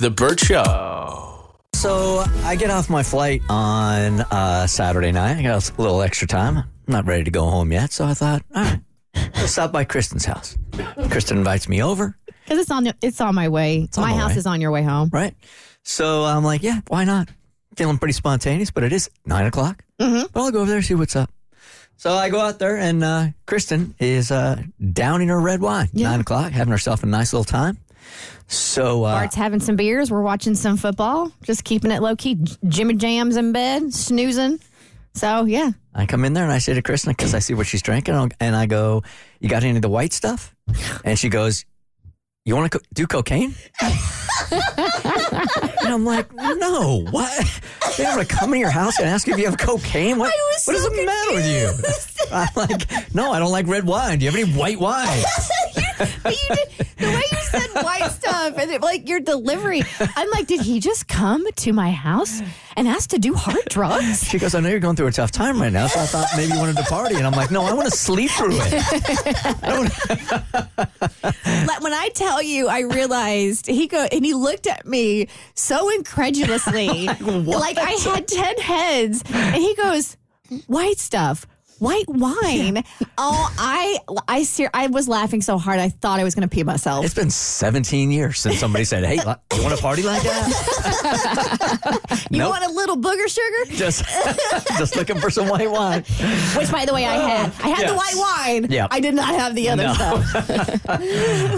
The Bert Show. So I get off my flight on uh, Saturday night. I got a little extra time. I'm not ready to go home yet, so I thought, all right, let's stop by Kristen's house. Kristen invites me over, Because it's on it's on my way. on my the house way. is on your way home. right? So I'm like, yeah, why not? Feeling pretty spontaneous, but it is nine o'clock. Mm-hmm. But I'll go over there and see what's up. So I go out there, and uh, Kristen is uh, downing her red wine. Nine o'clock, having herself a nice little time. So uh, Bart's having some beers. We're watching some football. Just keeping it low key. J- Jimmy Jam's in bed, snoozing. So yeah. I come in there and I say to Kristen because I see what she's drinking, and I go, "You got any of the white stuff?" And she goes, "You want to co- do cocaine?" and I'm like, "No, what? They're gonna come in your house and ask if you have cocaine? What, what so is the matter with you?" I'm like, "No, I don't like red wine. Do you have any white wine?" But you did, the way you said white stuff and it, like your delivery, I'm like, did he just come to my house and ask to do hard drugs? She goes, "I know you're going through a tough time right now, so I thought maybe you wanted to party." And I'm like, "No, I want to sleep through it." Like, when I tell you, I realized he go and he looked at me so incredulously, like I had ten heads, and he goes, "White stuff." White wine. Oh, I, I, ser- I was laughing so hard I thought I was going to pee myself. It's been 17 years since somebody said, "Hey, you want to party like that?" you nope. want a little booger sugar? just just looking for some white wine. Which, by the way, I had. I had Yes. the white wine. Yeah. I did not have the other No. stuff. All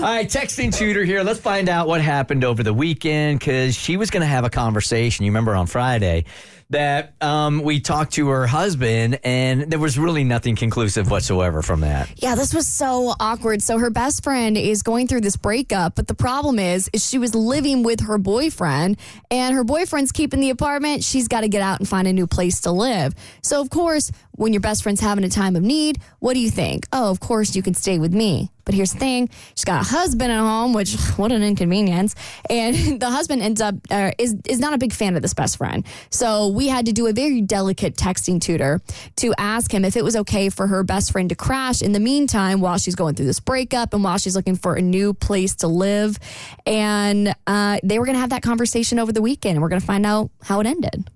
right, texting tutor here. Let's find out what happened over the weekend because she was going to have a conversation. You remember on Friday that um, we talked to her husband, and there was really nothing conclusive whatsoever from that. Yeah, this was so awkward. So her best friend is going through this breakup, but the problem is, is she was living with her boyfriend, and her boyfriend's keeping the apartment. She's got to get out and find a new place to live. So of course, when your best friend's having a time of need, what do you think? Oh, of course you can stay with me. But here's the thing: she's got a husband at home, which what an inconvenience. And the husband ends up uh, is is not a big fan of this best friend. So we had to do a very delicate texting tutor to ask him if it was okay for her best friend to crash in the meantime while she's going through this breakup and while she's looking for a new place to live. And uh, they were going to have that conversation over the weekend, and we're going to find out how it ended.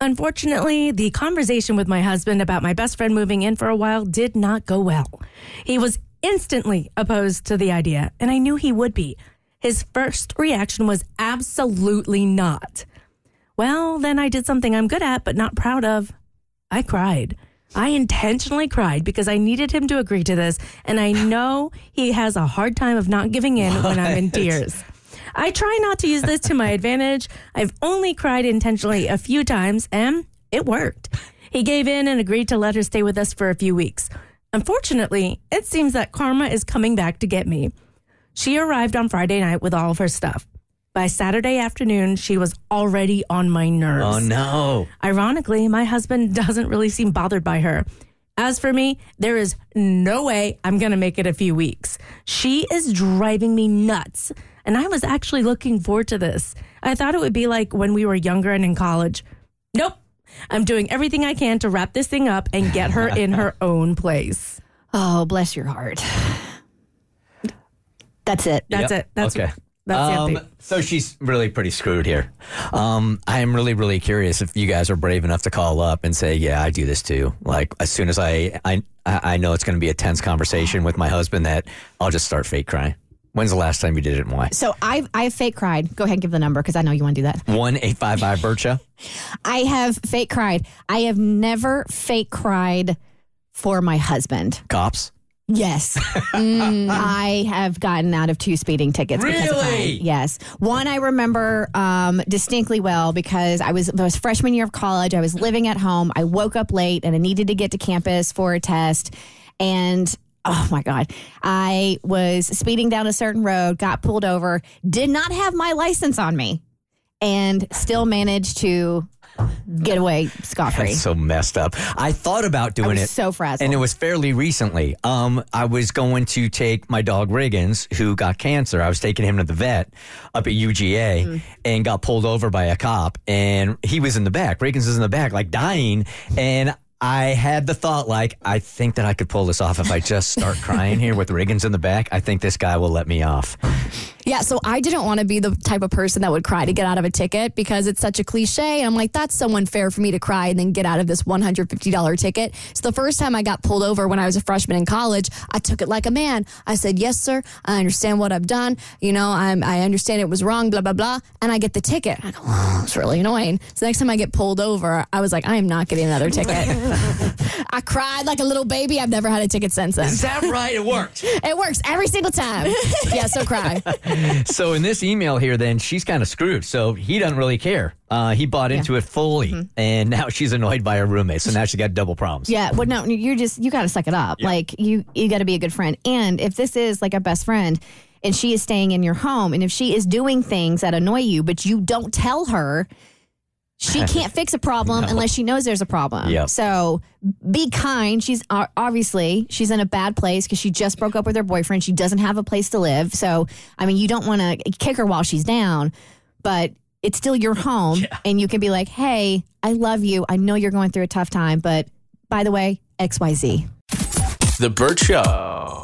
Unfortunately, the conversation with my husband about my best friend moving in for a while did not go well. He was instantly opposed to the idea, and I knew he would be. His first reaction was absolutely not. Well, then I did something I'm good at, but not proud of. I cried. I intentionally cried because I needed him to agree to this, and I know he has a hard time of not giving in when I'm in tears. I try not to use this to my advantage. I've only cried intentionally a few times, and it worked. He gave in and agreed to let her stay with us for a few weeks. Unfortunately, it seems that karma is coming back to get me. She arrived on Friday night with all of her stuff. By Saturday afternoon, she was already on my nerves. Oh no! Ironically, my husband doesn't really seem bothered by her. As for me, there is no way I'm going to make it a few weeks. She is driving me nuts. And I was actually looking forward to this. I thought it would be like when we were younger and in college. Nope. I'm doing everything I can to wrap this thing up and get her in her own place. Oh, bless your heart. That's it. That's Yep. it. That's okay. That's um, so she's really pretty screwed here. Um, I am really, really curious if you guys are brave enough to call up and say, "Yeah, I do this too." Like as soon as I, I, I know it's going to be a tense conversation with my husband, that I'll just start fake crying. When's the last time you did it and why? So I've I've fake cried. Go ahead and give the number because I know you want to do that. One eight five five Bircha. I have fake cried. I have never fake cried for my husband. Cops. Yes. Mm, I have gotten out of two speeding tickets. Because of Really? crying. Yes. One I remember um, distinctly well because I was, it was freshman year of college. I was living at home. I woke up late and I needed to get to campus for a test. And oh my God, I was speeding down a certain road, got pulled over, did not have my license on me, and still managed to get away scot free. So messed up. I thought about doing it. so frazzled. And it was fairly recently. Um, I was going to take my dog Riggins, who got cancer. I was taking him to the vet up at UGA Mm. and got pulled over by a cop. And he was in the back. Riggins is in the back, like dying. And I had the thought, like, I think that I could pull this off if I just start crying here with Riggins in the back. I think this guy will let me off. Yeah, so I didn't want to be the type of person that would cry to get out of a ticket because it's such a cliche. And I'm like, that's so unfair for me to cry and then get out of this $150 ticket. So the first time I got pulled over when I was a freshman in college, I took it like a man. I said, yes, sir. I understand what I've done. You know, I'm, I understand it was wrong, blah, blah, blah. And I get the ticket. I go, oh, it's really annoying. So next time I get pulled over, I was like, I am not getting another ticket. I cried like a little baby. I've never had a ticket since then. Is that right? It worked. It works every single time. yeah, so cry. so in this email here, then she's kind of screwed. So he doesn't really care. Uh, he bought into it fully, and now she's annoyed by her roommate. So now she's got double problems. Yeah, well, no, you're just you got to suck it up. Like you, you got to be a good friend. And if this is like a best friend, and she is staying in your home, and if she is doing things that annoy you, but you don't tell her, she can't fix a problem unless she knows there's a problem. Yep. So be kind. She's uh, obviously she's in a bad place because she just broke up with her boyfriend. She doesn't have a place to live. So I mean, you don't want to kick her while she's down, but it's still your home, and you can be like, "Hey, I love you. I know you're going through a tough time, but by the way, X Y Z." The Bert Show.